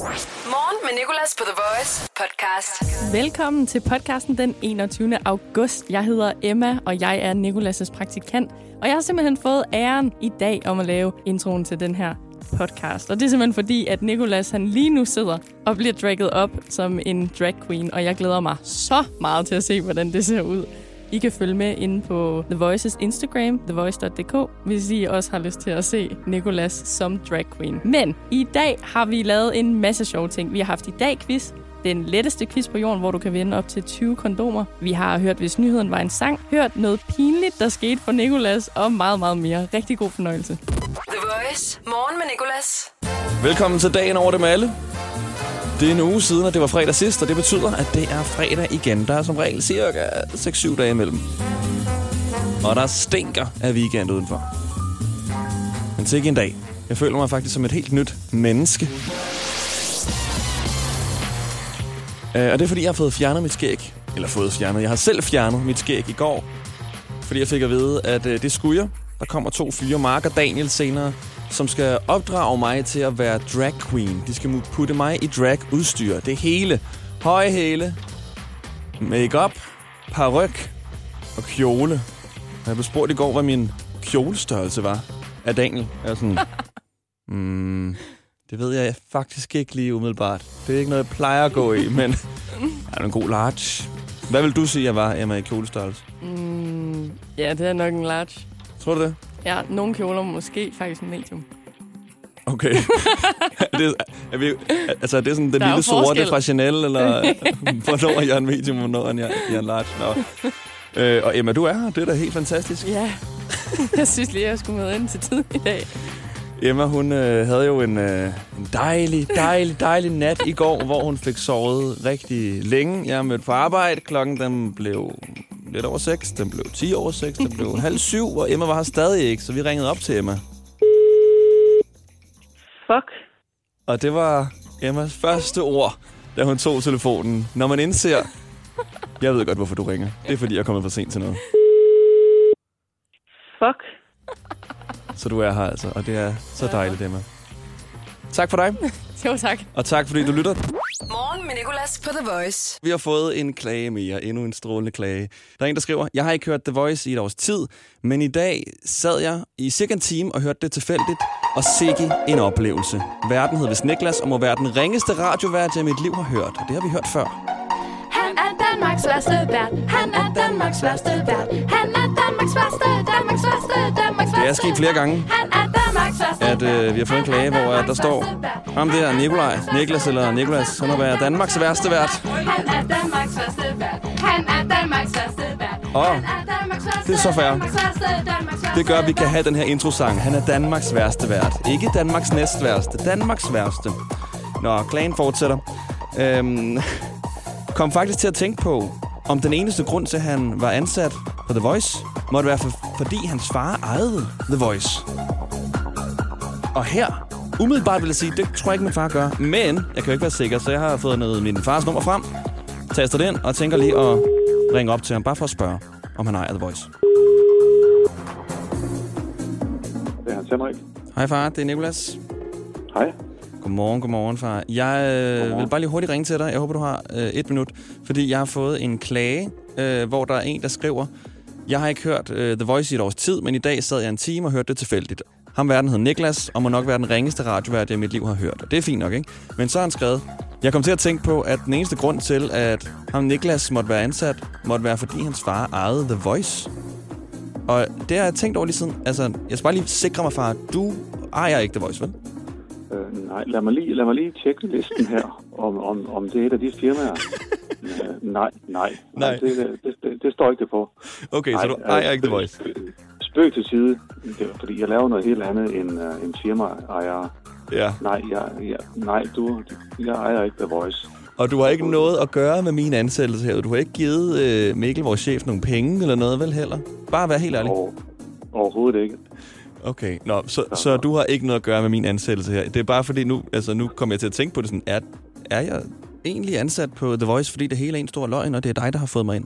Morgen med Nicolas på The Voice podcast. Velkommen til podcasten den 21. august. Jeg hedder Emma, og jeg er Nicolas' praktikant. Og jeg har simpelthen fået æren i dag om at lave introen til den her podcast. Og det er simpelthen fordi, at Nicolas han lige nu sidder og bliver dragget op som en drag queen. Og jeg glæder mig så meget til at se, hvordan det ser ud. I kan følge med inde på The Voices Instagram, thevoice.dk, hvis I også har lyst til at se Nicolas som drag queen. Men i dag har vi lavet en masse sjove ting. Vi har haft i dag quiz, den letteste quiz på jorden, hvor du kan vinde op til 20 kondomer. Vi har hørt, hvis nyheden var en sang, hørt noget pinligt, der skete for Nicolas, og meget, meget mere. Rigtig god fornøjelse. The Voice. Morgen med Nicolas. Velkommen til dagen over dem alle. Det er en uge siden, at det var fredag sidst, og det betyder, at det er fredag igen. Der er som regel cirka 6-7 dage imellem. Og der stinker af weekend udenfor. Men til ikke en dag. Jeg føler mig faktisk som et helt nyt menneske. Øh, og det er fordi, jeg har fået fjernet mit skæg. Eller fået fjernet. Jeg har selv fjernet mit skæg i går. Fordi jeg fik at vide, at øh, det skulle jeg. Der kommer to fyre, Mark og Daniel senere, som skal opdrage mig til at være drag queen. De skal putte mig i drag-udstyr. Det hele. Høje hæle, makeup, paryk og kjole. Og jeg blev spurgt i går, hvad min kjolestørrelse var af Daniel. Jeg er sådan, mm, det ved jeg faktisk ikke lige umiddelbart. Det er ikke noget, jeg plejer at gå i, men jeg er en god large. Hvad vil du sige, jeg var, Emma, i kjolestørrelse? Mm, ja, det er nok en large. Tror du det? Ja, nogle kjoler måske faktisk en medium. Okay. er det, er vi, altså, er det sådan den Der er lille sorte forskel. fra Chanel, eller hvornår er jeg en medium, hvornår er jeg, jeg en large? Nå. Øh, og Emma, du er her. Det er da helt fantastisk. Ja, jeg synes lige, jeg skulle med ind til tiden i dag. Emma, hun øh, havde jo en, øh, en dejlig, dejlig, dejlig nat i går, hvor hun fik sovet rigtig længe. Jeg mødte på arbejde. Klokken den blev lidt over 6, den blev 10 over 6, den blev halv syv, og Emma var her stadig ikke, så vi ringede op til Emma. Fuck. Og det var Emmas første ord, da hun tog telefonen. Når man indser, jeg ved godt, hvorfor du ringer. Det er, fordi jeg er kommet for sent til noget. Fuck. Så du er her altså, og det er så dejligt, Emma. Tak for dig, Jo, tak. og tak fordi du lytter. Morgen med Nicolas på The Voice. Vi har fået en klage mere, endnu en strålende klage. Der er en, der skriver, jeg har ikke hørt The Voice i et års tid, men i dag sad jeg i cirka en time og hørte det tilfældigt, og sikke en oplevelse. Verden hed vist Niklas, og må være den ringeste radiovært, jeg i mit liv har hørt. Og det har vi hørt før. Han er Danmarks værste vært. Han er Danmarks værste vært. Han er Danmarks værste, Danmarks værste, Danmarks værste. Det er sket flere gange, Han er Danmarks værste at øh, vi har fået en klage, hvor øh, der står, ham der, Nikolaj, Niklas eller Nikolas, han må være Danmarks værste vært. Han er Danmarks værste vært. Han er Danmarks værste vært. Er værste, det er så fair. Det gør, at vi kan have den her introsang. Han er Danmarks værste vært. Ikke Danmarks næst værste. Danmarks værste. Nå, klagen fortsætter. Øhm, kom faktisk til at tænke på, om den eneste grund til, at han var ansat på The Voice, måtte være, for, fordi hans far ejede The Voice. Og her, umiddelbart vil jeg sige, det tror jeg ikke, min far gør. Men jeg kan jo ikke være sikker, så jeg har fået noget, min fars nummer frem, taster det ind og tænker lige at ringe op til ham, bare for at spørge, om han ejer The Voice. Det er Hans Henrik. Hej far, det er Nikolas. Hej. Godmorgen, godmorgen far. Jeg øh, Godmorgen. vil bare lige hurtigt ringe til dig. Jeg håber, du har øh, et minut. Fordi jeg har fået en klage, øh, hvor der er en, der skriver, jeg har ikke hørt øh, The Voice i et års tid, men i dag sad jeg en time og hørte det tilfældigt. Ham verden hedder Niklas, og må nok være den ringeste radiovært, jeg i mit liv har hørt. Og det er fint nok, ikke? Men så har han skrevet, jeg kom til at tænke på, at den eneste grund til, at ham Niklas måtte være ansat, måtte være, fordi hans far ejede The Voice. Og det har jeg tænkt over lige siden. Altså, jeg skal bare lige sikre mig, far, du ejer ikke The Voice, vel? Øh, nej, lad mig, lige, lad mig lige tjekke listen her, om, om, om det er et af de firmaer. øh, nej, nej. Nej. Det, det, det, det står ikke det på. Okay, nej, så du ejer ikke The Voice? Spøg, til side, det er, fordi jeg laver noget helt andet end, uh, end firmaejer. Ja. Nej, jeg, jeg, nej du, jeg ejer ikke The Voice. Og du har ikke noget at gøre med min ansættelse her. Du har ikke givet øh, Mikkel, vores chef, nogle penge eller noget, vel heller? Bare vær helt ærlig. Og, overhovedet ikke. Okay, Nå, så, så du har ikke noget at gøre med min ansættelse her. Det er bare fordi, nu, altså, nu kommer jeg til at tænke på det sådan, er, er jeg egentlig ansat på The Voice, fordi det hele er en stor løgn, og det er dig, der har fået mig ind?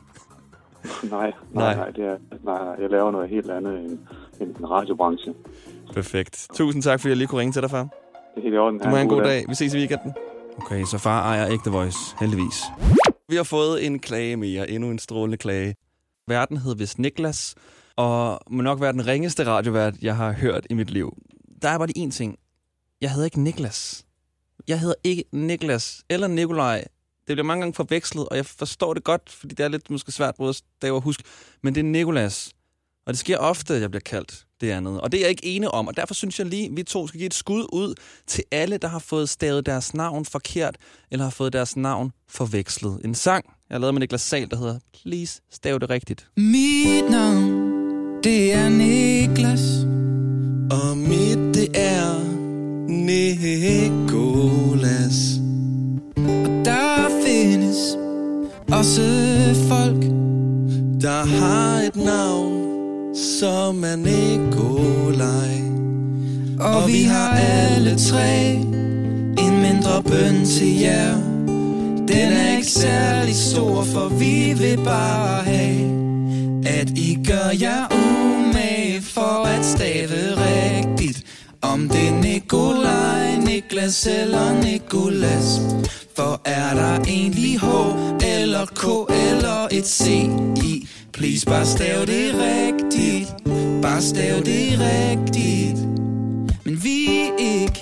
Nej, nej, Nej. det er, nej, jeg laver noget helt andet end, end en radiobranche. Perfekt. Tusind tak, fordi jeg lige kunne ringe til dig, far. Det er helt i orden. Du må have en god dag. Vi ses i weekenden. Okay, så far ejer ikke The Voice, heldigvis. Vi har fået en klage mere, endnu en strålende klage. Verden hed vist Niklas, og må nok være den ringeste radiovært, jeg har hørt i mit liv. Der er bare det én ting. Jeg hedder ikke Niklas. Jeg hedder ikke Niklas eller Nikolaj. Det bliver mange gange forvekslet, og jeg forstår det godt, fordi det er lidt måske svært både at stave og huske. Men det er Nikolas. Og det sker ofte, at jeg bliver kaldt det andet. Og det er jeg ikke enig om, og derfor synes jeg lige, at vi to skal give et skud ud til alle, der har fået stavet deres navn forkert, eller har fået deres navn forvekslet. En sang, jeg har lavet med Niklas Sal, der hedder Please, stav det rigtigt. Mit navn, det er Niklas. Og mit, det er Nikolas. Og Der findes også folk, Der har et navn, som er Nikolaj. og vi har alle tre en mindre bøn til jer. Den er ikke særlig stor, for vi vil bare have, at I gør jer ud for at stave rigtigt. Om det er Nikolaj, Niklas eller Nikolas. For er der egentlig H eller K eller et C i? Please bare stav det rigtigt. Bare stav det rigtigt. Men vi er ikke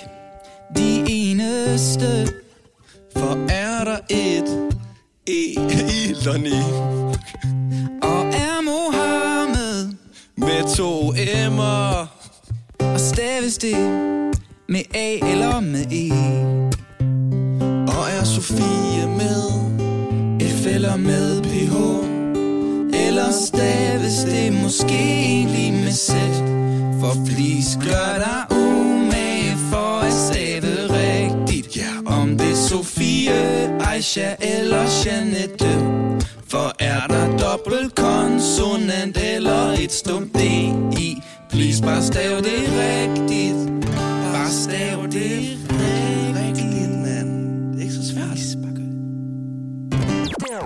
de eneste. For er der et E, e i Lonnie Og er Mohammed med to M'er. Og staves det med A eller med E. Og er Sofie med? F eller med PH Eller staves det måske egentlig med Z? For please gør dig umage for at stave rigtigt. Yeah. Om det er Sofie, Aisha eller Janette For er der dobbelt konsonant eller et stumt D i Please bare stav det rigtigt Bare stav det rigtigt, mand Det er ikke så svært Bare gør det. Her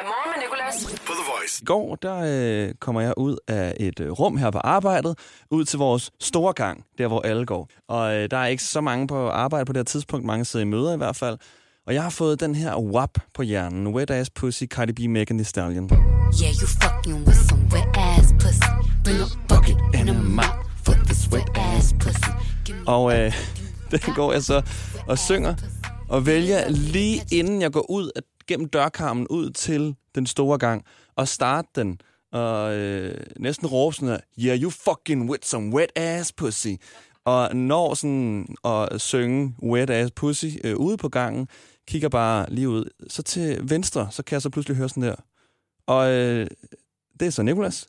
er morgen med Nicolas. I går der øh, kommer jeg ud af et øh, rum her på arbejdet, ud til vores store gang, der hvor alle går. Og øh, der er ikke så mange på arbejde på det her tidspunkt, mange sidder i møder i hvert fald. Og jeg har fået den her WAP på hjernen, Wet Ass Pussy, Cardi B, Megan Thee Stallion. Yeah, you fucking with some wet ass pussy. Bring a bucket and a mop for this wet ass pussy. Og øh, den går jeg så og synger, og vælger lige inden jeg går ud, at gennem dørkarmen ud til den store gang, og starte den, og øh, næsten råbe sådan her, yeah, you fucking with some wet ass pussy. Og når sådan at synge wet ass pussy øh, ude på gangen, kigger bare lige ud. Så til venstre, så kan jeg så pludselig høre sådan der. Og øh, det er så Nikolas.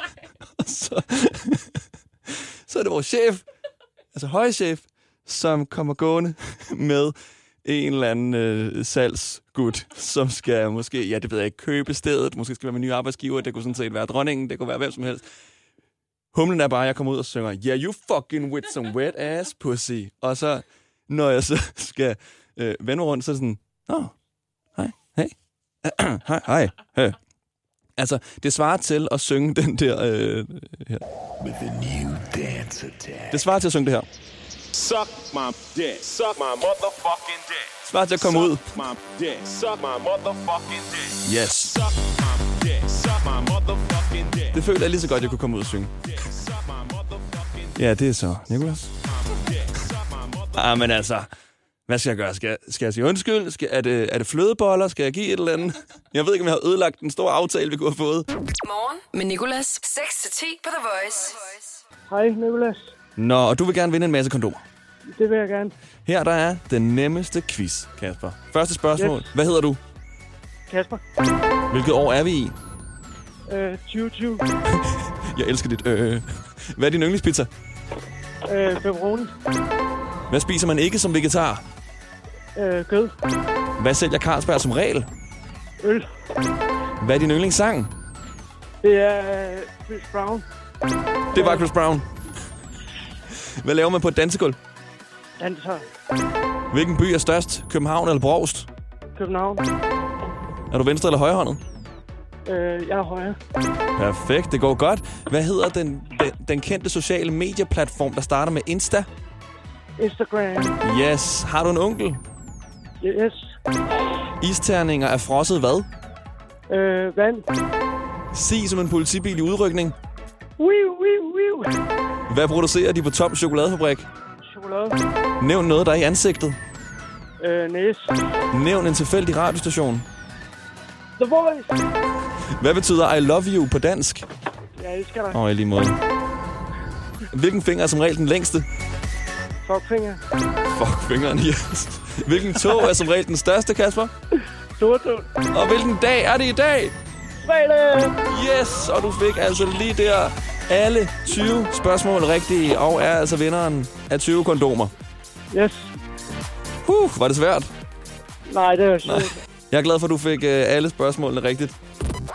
så, så er det vores chef, altså højchef, som kommer gående med en eller anden øh, salgsgud, som skal måske, ja, det ved jeg ikke, købe stedet, måske skal være med nye arbejdsgiver, det kunne sådan set være dronningen, det kunne være hvem som helst. Humlen er bare, at jeg kommer ud og synger, yeah, you fucking with some wet ass pussy. Og så, når jeg så skal øh, vende mig rundt, så er det sådan, åh, oh, hej, hey, hej, hej, hey. Altså, det svarer til at synge den der... Øh, her. Det svarer til at synge det her. Suck my dick. Suck my motherfucking dick. Svarer til at komme ud. My dick. Suck my motherfucking dick. Yes. Suck my dick. Suck my motherfucking dick. Det føler jeg lige så godt, jeg kunne komme ud og synge. Ja, det er så Nikolas. Ah, men altså, hvad skal jeg gøre? Skal, jeg- skal jeg sige undskyld? Skal, er, det, er det flødeboller? Skal jeg give et eller andet? Jeg ved ikke, om jeg har ødelagt den store aftale, vi kunne have fået. Morgen med Nicolas. 6-10 på The Voice. Hej, Nicolas. Nå, og du vil gerne vinde en masse kondomer. Det vil jeg gerne. Her der er den nemmeste quiz, Kasper. Første spørgsmål. Yes. Hvad hedder du? Kasper. Hvilket år er vi i? Øh, 2020. Jeg elsker dit øh. Hvad er din yndlingspizza? Øh, pepperoni. Hvad spiser man ikke som vegetar? Øh, kød. Hvad sælger Carlsberg som regel? Øl. Hvad er din yndlingssang? Det er øh, Chris Brown. Det var Chris Brown. Hvad laver man på et dansegulv? Danser. Hvilken by er størst? København eller Brovst? København. Er du venstre eller højrehåndet? Øh, jeg er højre. Perfekt, det går godt. Hvad hedder den, den, den kendte sociale medieplatform, der starter med Insta? Instagram. Yes. Har du en onkel? Yes. Isterninger er frosset hvad? Øh, vand. Sig som en politibil i udrykning. Wiu, wiu, wiu. Hvad producerer de på Tom Chokoladefabrik? Chokolade. Nævn noget, der er i ansigtet. Øh, næs. Nævn en tilfældig radiostation. The Voice. Hvad betyder I love you på dansk? Jeg elsker dig. Åh, oh, i lige måde. Hvilken finger er som regel den længste? Fuckfinger. Fuck, fingeren, yes. Hvilken tog er som regel den største, Kasper? Stortog. Og hvilken dag er det i dag? Fredag. Yes, og du fik altså lige der alle 20 spørgsmål rigtige, og er altså vinderen af 20 kondomer. Yes. Huh, var det svært? Nej, det er jo Nej. Jeg er glad for, at du fik øh, alle spørgsmålene rigtigt.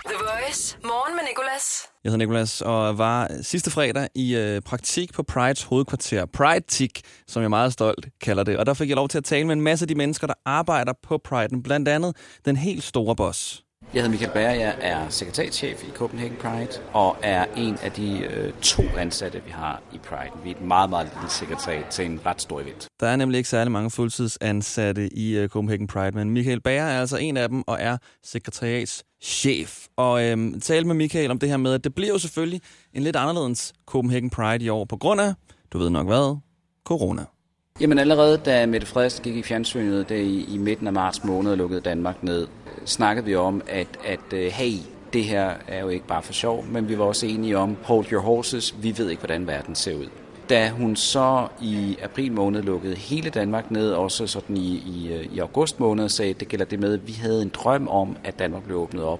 The Voice. Morgen med Nicolas. Jeg hedder Nikolas og var sidste fredag i øh, praktik på Prides hovedkvarter. Pride-tik, som jeg meget stolt kalder det. Og der fik jeg lov til at tale med en masse af de mennesker, der arbejder på Pride'en. Blandt andet den helt store boss. Jeg hedder Michael Bager, jeg er sekretærchef i Copenhagen Pride, og er en af de øh, to ansatte, vi har i Pride. Vi er et meget, meget lille sekretariat til en ret stor event. Der er nemlig ikke særlig mange fuldtidsansatte i uh, Copenhagen Pride, men Michael Bager er altså en af dem og er chef, Og øhm, tale med Michael om det her med, at det bliver jo selvfølgelig en lidt anderledes Copenhagen Pride i år på grund af, du ved nok hvad, corona. Jamen allerede da Mette Frederiksen gik i fjernsynet der i, i midten af marts måned og lukkede Danmark ned, øh, snakkede vi om, at, at øh, hey, det her er jo ikke bare for sjov, men vi var også enige om, hold your horses, vi ved ikke, hvordan verden ser ud. Da hun så i april måned lukkede hele Danmark ned, også sådan i, i, øh, i august måned, sagde, det gælder det med, at vi havde en drøm om, at Danmark blev åbnet op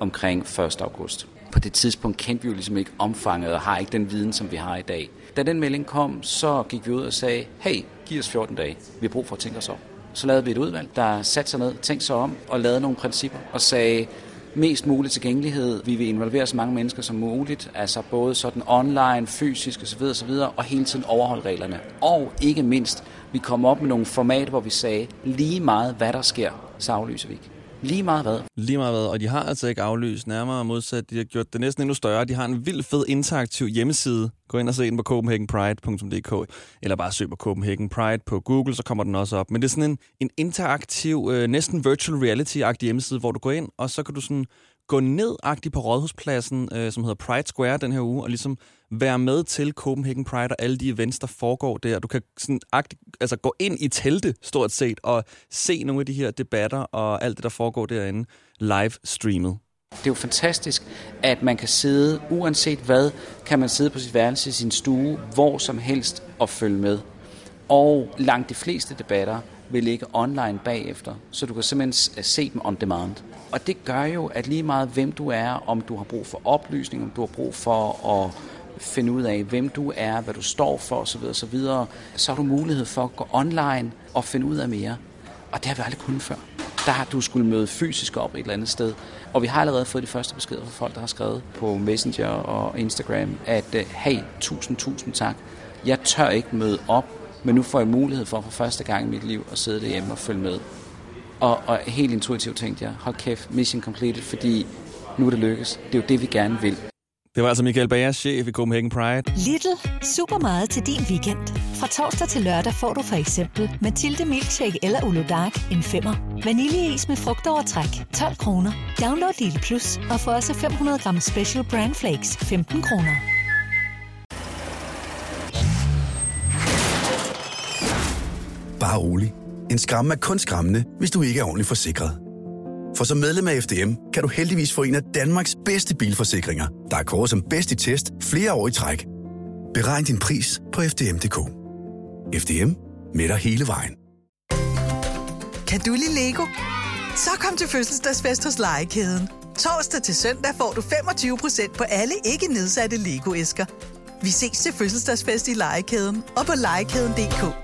omkring 1. august. På det tidspunkt kendte vi jo ligesom ikke omfanget og har ikke den viden, som vi har i dag. Da den melding kom, så gik vi ud og sagde, hey, giv os 14 dage. Vi har brug for at tænke os om. Så lavede vi et udvalg, der satte sig ned, tænkte sig om og lavede nogle principper og sagde, mest mulig tilgængelighed. Vi vil involvere så mange mennesker som muligt, altså både sådan online, fysisk osv. osv. og hele tiden overholde reglerne. Og ikke mindst, vi kom op med nogle formater, hvor vi sagde, lige meget hvad der sker, så aflyser vi ikke. Lige meget hvad. Lige meget hvad, og de har altså ikke aflyst nærmere modsat. De har gjort det næsten endnu større. De har en vild fed interaktiv hjemmeside. Gå ind og se den på copenhagenpride.dk eller bare søg på Copenhagen Pride på Google, så kommer den også op. Men det er sådan en, en interaktiv, øh, næsten virtual reality-agtig hjemmeside, hvor du går ind, og så kan du sådan gå ned på Rådhuspladsen, øh, som hedder Pride Square den her uge, og ligesom være med til Copenhagen Pride og alle de events, der foregår der. Du kan sådan agtigt, altså gå ind i telte, stort set, og se nogle af de her debatter og alt det, der foregår derinde, live streamet. Det er jo fantastisk, at man kan sidde, uanset hvad, kan man sidde på sit værelse i sin stue, hvor som helst og følge med. Og langt de fleste debatter vil ligge online bagefter, så du kan simpelthen se dem on demand. Og det gør jo, at lige meget hvem du er, om du har brug for oplysning, om du har brug for at finde ud af, hvem du er, hvad du står for osv., osv., så har du mulighed for at gå online og finde ud af mere. Og det har vi aldrig kunnet før. Der har du skulle møde fysisk op et eller andet sted. Og vi har allerede fået de første beskeder fra folk, der har skrevet på Messenger og Instagram, at øh, hey, tusind, tusind tak. Jeg tør ikke møde op, men nu får jeg mulighed for for første gang i mit liv at sidde derhjemme og følge med. Og, og helt intuitivt tænkte jeg, hold kæft, mission completed, fordi nu er det lykkes. Det er jo det, vi gerne vil. Det var altså Michael Bager, chef i Copenhagen Pride. Little. Super meget til din weekend. Fra torsdag til lørdag får du for eksempel Mathilde Milkshake eller Ulo Dark en femmer. Vaniljeis med frugtovertræk 12 kroner. Download Little Plus og få også 500 gram Special Brand Flakes 15 kroner. Bare rolig. En skræmme er kun skræmmende, hvis du ikke er ordentligt forsikret. For som medlem af FDM kan du heldigvis få en af Danmarks bedste bilforsikringer, der er kåret som bedst i test flere år i træk. Beregn din pris på FDM.dk. FDM med dig hele vejen. Kan du lide Lego? Så kom til fødselsdagsfest hos Legekæden. Torsdag til søndag får du 25% på alle ikke nedsatte Lego-æsker. Vi ses til fødselsdagsfest i Legekæden og på legekæden.dk.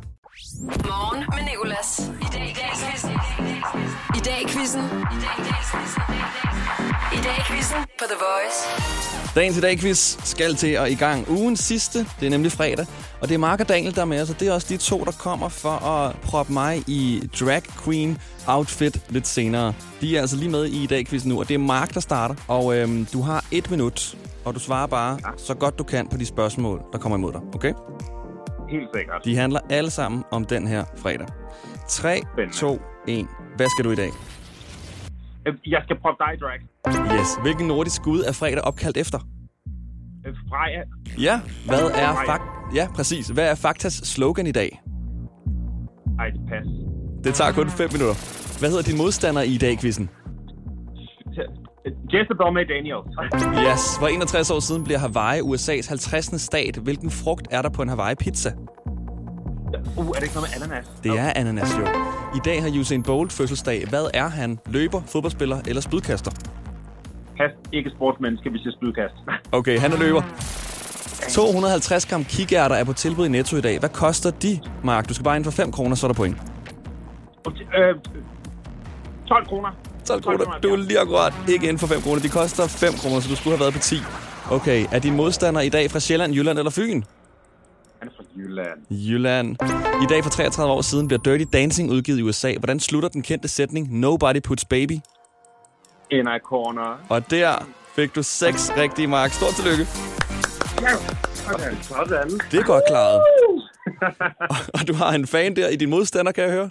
Morgen med Nicolas. I dag i quizzen. I dag i quizzen. I dag i quizzen på The Voice. Dagens i dag quiz skal til at i gang ugen sidste. Det er nemlig fredag. Og det er Mark og Daniel, der er med os. Og det er også de to, der kommer for at proppe mig i drag queen outfit lidt senere. De er altså lige med i i dag quizzen nu. Og det er Mark, der starter. Og øhm, du har et minut. Og du svarer bare så godt du kan på de spørgsmål, der kommer imod dig. Okay? Helt sikkert. De handler alle sammen om den her fredag. 3, 2, 1. Hvad skal du i dag? Øh, Jeg skal proppe dig drag. Yes. Hvilken nordisk gud er fredag opkaldt efter? Øh, Freja. Ja. Hvad er fakt? Ja, præcis. Hvad er Faktas slogan i dag? Ej, det pas. Det tager kun 5 minutter. Hvad hedder din modstander i dag, quizzen? Jezebel med Daniels. Yes. For 61 år siden bliver Hawaii USA's 50. stat. Hvilken frugt er der på en Hawaii-pizza? Uh, er det ikke noget med ananas? Det er ananas jo. I dag har Usain Bolt fødselsdag. Hvad er han? Løber, fodboldspiller eller spydkaster? Pas, ikke sportsmenneske, hvis jeg spydkast. Okay, han er løber. 250 gram kikærter er på tilbud i Netto i dag. Hvad koster de, Mark? Du skal bare ind for 5 kroner, så er der point. Øh, 12 kroner. 12 kroner. Du er lige akkurat ikke inden for 5 kroner. De koster 5 kroner, så du skulle have været på 10. Okay, er din modstander i dag fra Sjælland, Jylland eller Fyn? Han er fra Jylland. Jylland. I dag for 33 år siden bliver Dirty Dancing udgivet i USA. Hvordan slutter den kendte sætning Nobody puts baby? In a corner. Og der fik du 6 rigtige, Mark. Stort tillykke. Ja, sådan. Sådan. Det er godt klaret. Og du har en fan der i din modstander, kan jeg høre.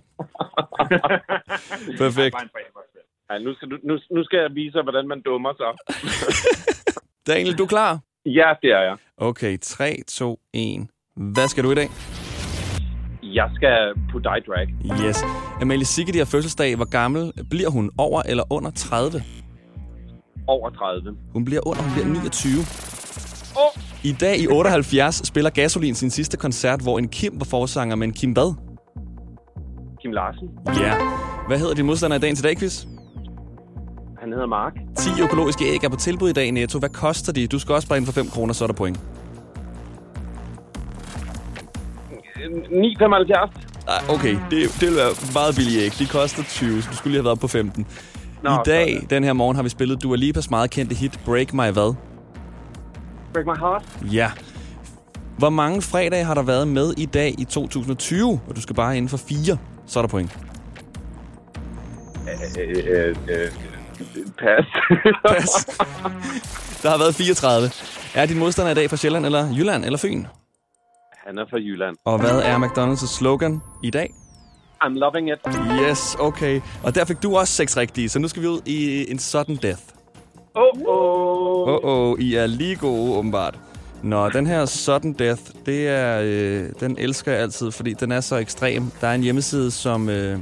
Perfekt. Ja, nu, skal du, nu, nu skal jeg vise dig, hvordan man dummer sig. Daniel, du er klar? Ja, det er jeg. Okay, 3, 2, 1. Hvad skal du i dag? Jeg skal dig i drag. Yes. Amalie Sigge, har fødselsdag. Hvor gammel bliver hun? Over eller under 30? Over 30. Hun bliver under, hun bliver 29. Oh. I dag i 78 spiller Gasolin sin sidste koncert, hvor en Kim var forsanger, men Kim hvad? Kim Larsen. Ja. Hvad hedder din modstander i dagens i dag, quiz? Han hedder Mark. 10 økologiske æg er på tilbud i dag i Netto. Hvad koster de? Du skal også bare ind for 5 kroner, så er der point. 9,75. Nej, okay. Det, det vil være meget billige æg. De koster 20, så du skulle lige have været på 15. Nå, I dag, den her morgen, har vi spillet Dua Lipas meget kendte hit Break My Hvad? Break my heart. Ja. Hvor mange fredage har der været med i dag i 2020? Og du skal bare inden for 4, så er der point. Øh, øh, øh, pas. pas. Der har været 34. Er din modstander i dag fra Sjælland, eller Jylland, eller Fyn? Han er fra Jylland. Og hvad er McDonald's slogan i dag? I'm loving it. Yes, okay. Og der fik du også seks rigtige, så nu skal vi ud i en sudden death. Oh, oh. Åh, oh, oh, I er lige gode, åbenbart. Nå, den her sudden death, det er, øh, den elsker jeg altid, fordi den er så ekstrem. Der er en hjemmeside, som øh,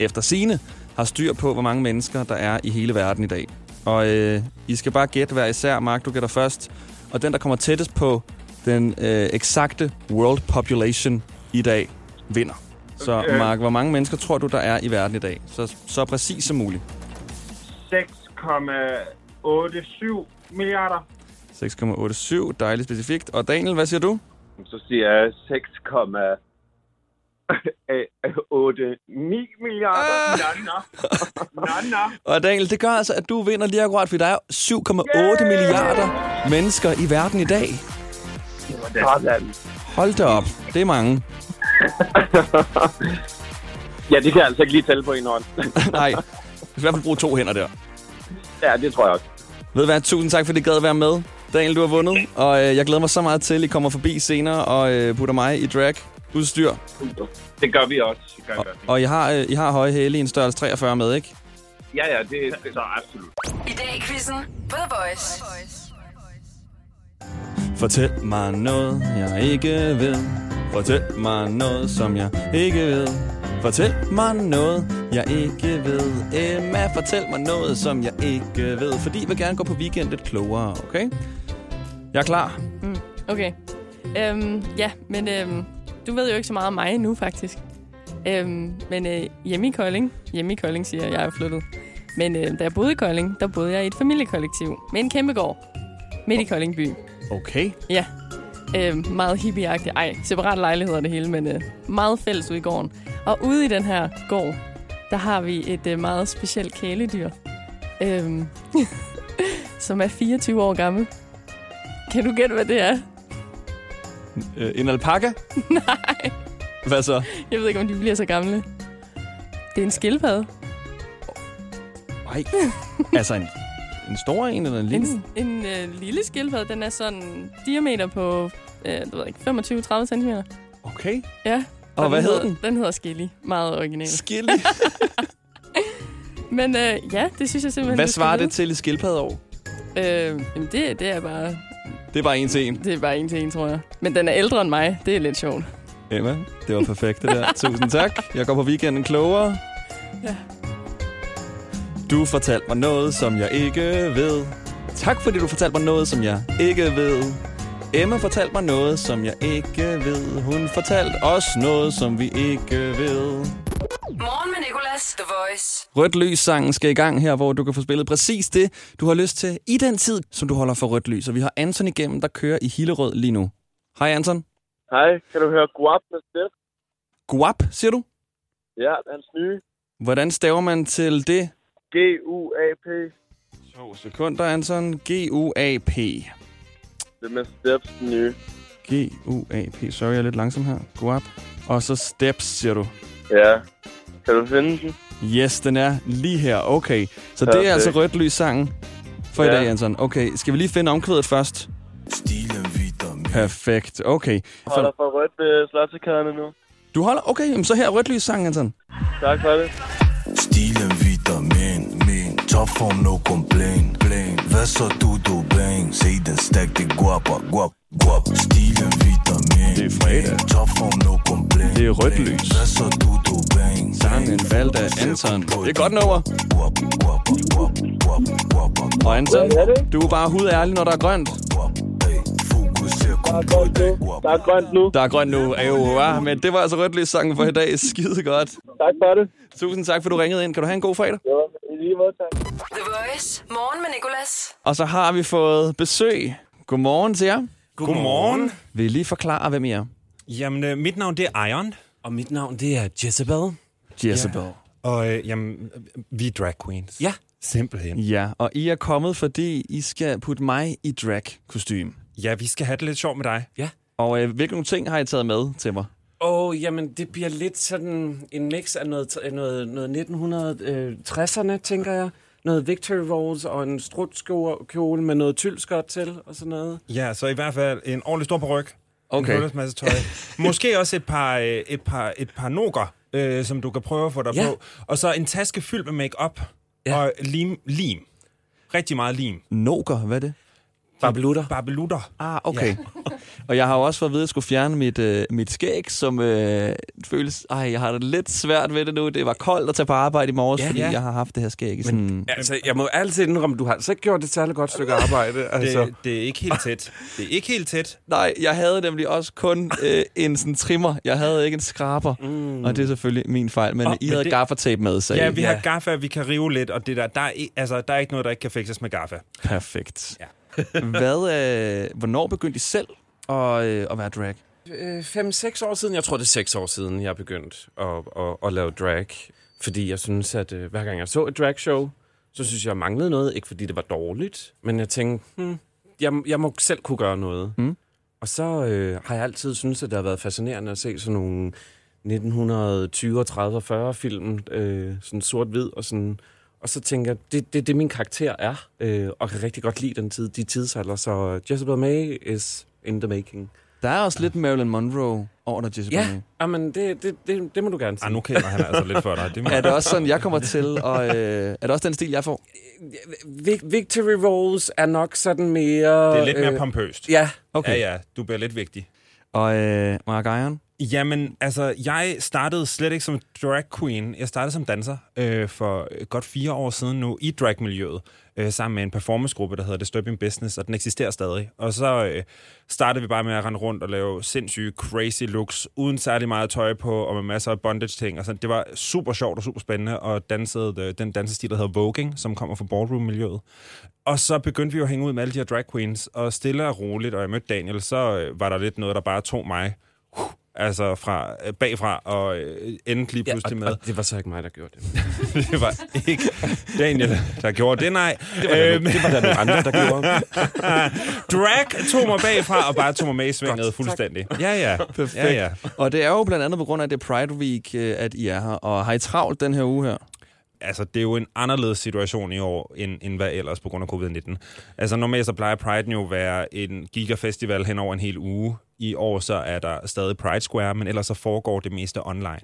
efter sine har styr på, hvor mange mennesker der er i hele verden i dag. Og øh, I skal bare gætte hver især. Mark, du gætter først. Og den, der kommer tættest på den øh, eksakte world population i dag, vinder. Så Øh. Mark, hvor mange mennesker tror du, der er i verden i dag? Så, så præcis som muligt. 6,87 milliarder. 6,87, dejligt specifikt. Og Daniel, hvad siger du? Så siger jeg 6,89 milliarder. Ah. Nå, nå. Nå, nå. Og Daniel, det gør altså, at du vinder lige akkurat, fordi der er 7,8 milliarder mennesker i verden i dag. Sådan. Hold da op. Det er mange. Ja, det kan jeg altså ikke lige tælle på en hånd. Nej. Du skal i hvert fald bruge to hænder der. ja, det tror jeg også. Ved du hvad, tusind tak, fordi I gad være med. Daniel, du har vundet, og øh, jeg glæder mig så meget til, at I kommer forbi senere og øh, putter mig i drag udstyr. Det gør vi også. Det gør vi også. Og I har, øh, I har høje hæle i en størrelse 43 med, ikke? Ja, ja, det, det så absolut. I dag i quizzen på The Voice. Fortæl mig noget, jeg ikke ved. Fortæl mig noget, som jeg ikke ved. Fortæl mig noget, jeg ikke ved. Emma, fortæl mig noget, som jeg ikke ved. Fordi jeg vil gerne gå på weekend lidt klogere, okay? Jeg er klar. Mm, okay. Øhm, ja, men øhm, du ved jo ikke så meget om mig nu, faktisk. Øhm, men øh, hjemme i Kolding, hjemme i Kolding siger jeg, jeg er flyttet. Men øh, da jeg boede i Kolding, der boede jeg i et familiekollektiv med en kæmpe gård midt i Kolding by. Okay. Ja. Øh, meget hippieagtigt. Ej, separat lejligheder det hele, men øh, meget fælles ude i gården. Og ude i den her gård, der har vi et øh, meget specielt kæledyr, øh, som er 24 år gammel. Kan du gætte, hvad det er? Øh, en alpaka? Nej, Hvad så? jeg ved ikke, om de bliver så gamle. Det er en skildpadde. Nej. altså en, en stor en eller en lille? En, en øh, lille skildpadde, den er sådan diameter på øh, jeg ved ikke, 25-30 cm. Okay. Ja. Og hvad hedder den? Den hedder Skilly. Meget original. Skilly? Men øh, ja, det synes jeg simpelthen... Hvad svarer det til i skildpaddeår? Øh, jamen det, det er bare... Det er bare en til en. Det er bare en til en, tror jeg. Men den er ældre end mig. Det er lidt sjovt. Emma, det var perfekt det der. Tusind tak. Jeg går på weekenden klogere. Ja. Du fortalte mig noget, som jeg ikke ved. Tak, fordi du fortalte mig noget, som jeg ikke ved. Emma fortalte mig noget, som jeg ikke ved. Hun fortalte os noget, som vi ikke ved. Morgen med Nicolas, The Voice. Rødt lys sangen skal i gang her, hvor du kan få spillet præcis det, du har lyst til i den tid, som du holder for rødt lys. Og vi har Anton igennem, der kører i Hillerød lige nu. Hej Anton. Hej, kan du høre Guap med Steff? Guap, siger du? Ja, hans nye. Hvordan staver man til det? G-U-A-P. To sekunder, Anton. G-U-A-P. Det er med Steps nye. G-U-A-P. Sorry, jeg er lidt langsom her. Guap. Og så Steps, siger du. Ja. Kan du finde den? Yes, den er lige her. Okay. Så det Perfekt. er altså rødt lys sangen for i Ja. dag, Anton. Okay, skal vi lige finde omkvædet først? Perfekt, okay. Holder for rødt ved slotsekaderne nu. Du holder? Okay, jamen så her rødt lys sangen, Anton. Tak for det. Stilen Topform, no complain, plain Hvad så du, du bang Se den stack, det guapa, guap, guap Stilen vitamin, Det er fredag. Topform, no complain Det er rødt lys. Hvad så du, du bang Sangen valgt af Anton. Det er godt nummer. Og Anton, du er bare hudærlig, når der er grønt. Der er grønt nu. Der er grønt nu. Der er grønt nu. Men det var altså rødt lys sangen for i dag. Skide godt. Tak for det. Tusind tak, for du ringede ind. Kan du have en god fredag? Ja, i lige måde, tak. The Voice. Morgen med Nicolas. Og så har vi fået besøg. Godmorgen til jer. Godmorgen. Vil I lige forklare, hvem I er? Jamen, øh, mit navn det er Iron. Og mit navn, det er Jezebel. Jezebel. Ja. Og øh, jamen, øh, vi er drag queens. Ja. Simpelthen. Ja, og I er kommet, fordi I skal putte mig i drag-kostym. Ja, vi skal have det lidt sjovt med dig. Ja. Og øh, hvilke nogle ting har I taget med til mig? Åh, oh, jamen, det bliver lidt sådan en mix af noget, noget, noget 1960'erne, tænker jeg. Noget Victory Rolls og en strutskjole med noget tyldskot til og sådan noget. Ja, så i hvert fald en ordentlig stor ryg. Okay. En masse tøj. Måske også et par, øh, et par, et par noger, øh, som du kan prøve at få dig Ja. på. Og så en taske fyldt med makeup Ja. og lim. lim. Rigtig meget lim. Noger, hvad er det? Babelutter. Babelutter. Ah, okay. Ja. og jeg har jo også fået at vide, at jeg skulle fjerne mit, øh, mit skæg, som øh, føles... Ej, jeg har det lidt svært ved det nu. Det var koldt at tage på arbejde i morges, Ja, ja, fordi ja. ja. jeg har haft det her skæg i sådan... Altså, jeg må altid indrømme, du har altså ikke gjort et særligt godt stykke arbejde. Altså. Det, det er ikke helt tæt. Det er ikke helt tæt. Nej, jeg havde nemlig også kun øh, en sådan trimmer. Jeg havde ikke en skraber, mm. og det er selvfølgelig min fejl. Men oh, I men havde det- gaffertape med, så Ja, vi har gaffa, vi kan rive lidt, og det der, der, er, altså, der er ikke noget, der ikke kan fikses med gaffa. Perfekt. Ja. Hvad, øh, hvornår begyndte I selv at, øh, at være drag? Øh, Fem-seks år siden, jeg tror det er seks år siden, jeg begyndte at, at, at lave drag. Fordi jeg synes, at øh, hver gang jeg så et dragshow, så synes jeg, jeg manglede noget. Ikke fordi det var dårligt, men jeg tænkte, hmm, jeg, jeg må selv kunne gøre noget. Mm. Og så øh, har jeg altid syntes, at det har været fascinerende at se sådan nogle 1920, 30 og 40 film, øh, sådan sort-hvid og sådan... Og så tænker jeg, det er det, det, min karakter er, øh, og kan rigtig godt lide den tid, de tidsalder. Så Jezebel May is in the making. Der er også lidt Marilyn Monroe over der, Jessica Ja, May. jamen det, det, det, det må du gerne sige. Ah, nu kender han altså lidt for dig. Det må... Er det også sådan, jeg kommer til, og øh, er det også den stil, jeg får? Vic- Victory Rolls er nok sådan mere... Det er lidt mere øh, pompøst. Ja. Okay. Ja, ja, du bliver lidt vigtig. Og øh, Mark Iron, Jamen, altså, jeg startede slet ikke som drag queen. Jeg startede som danser øh, for godt fire år siden nu i dragmiljøet, øh, sammen med en performancegruppe, der hedder Disturbing Business, og den eksisterer stadig. Og så øh, startede vi bare med at rende rundt og lave sindssyge, crazy looks, uden særlig meget tøj på, og med masser af bondage-ting. Og sådan. Det var super sjovt og super spændende, og dansede øh, den dansestil, der hedder Voging, som kommer fra ballroom-miljøet. Og så begyndte vi jo at hænge ud med alle de her drag queens, og stille og roligt, og jeg mødte Daniel, så øh, var der lidt noget, der bare tog mig altså fra øh, bagfra og øh, endte lige pludselig og, med. og det var så ikke mig, der gjorde det. det var ikke Daniel, der gjorde det, nej. Det var det var der nogle andre, der gjorde. Drag tog mig bagfra og bare tog mig med i svinget fuldstændig. Ja, ja. Perfekt. Ja, ja. Og det er jo blandt andet på grund af, det Pride Week, øh, at I er her. Og har I travlt den her uge her? Altså, det er jo en anderledes situation i år, end, end hvad ellers på grund af covid-19. Altså, normalt så plejer Pride jo at være en gigafestival hen over en hel uge. I år så er der stadig Pride Square, men ellers så foregår det meste online.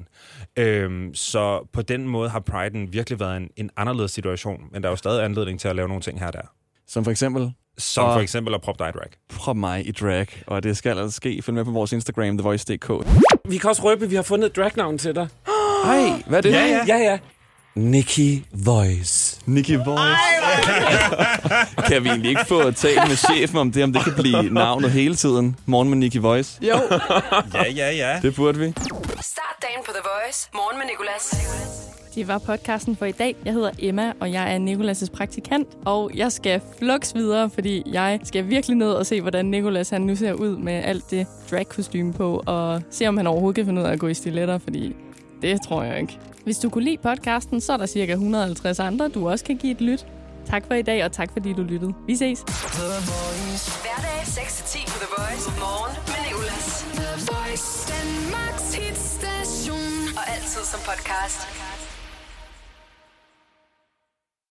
Øhm, så på den måde har Pride'en virkelig været en, en anderledes situation, men der er jo stadig anledning til at lave nogle ting her og der. Som for eksempel? Som Og- for eksempel at proppe dig i drag. Prop mig i drag, og det skal altså ske. Følg med på vores Instagram, thevoice.dk. Vi kan også røbe, at vi har fundet et dragnavn til dig. Hej, hvad er det? Ja, ja. ja, ja. Nicky Voice. Nicky Voice. kan vi egentlig ikke få talt med chefen om det, om det kan blive navnet hele tiden? Morgen med Nicky Voice. Jo. Ja, ja, ja. Det burde vi. Start dagen på The Voice. Morgen med Nicolas. Det var podcasten for i dag. Jeg hedder Emma, og jeg er Nikolas' praktikant. Og jeg skal flux videre, fordi jeg skal virkelig ned og se, hvordan Nikolas han nu ser ud med alt det drag-kostyme på, og se, om han overhovedet kan finde ud af at gå i stiletter, fordi det tror jeg ikke. Hvis du kunne lide podcasten, så er der cirka 150 andre, du også kan give et lyt. Tak for i dag, og tak fordi du lyttede. Vi ses. Hverdag 6-10 på The Voice. Morgen med Nicolas. The Voice. Danmarks hitstation. Og altid som podcast.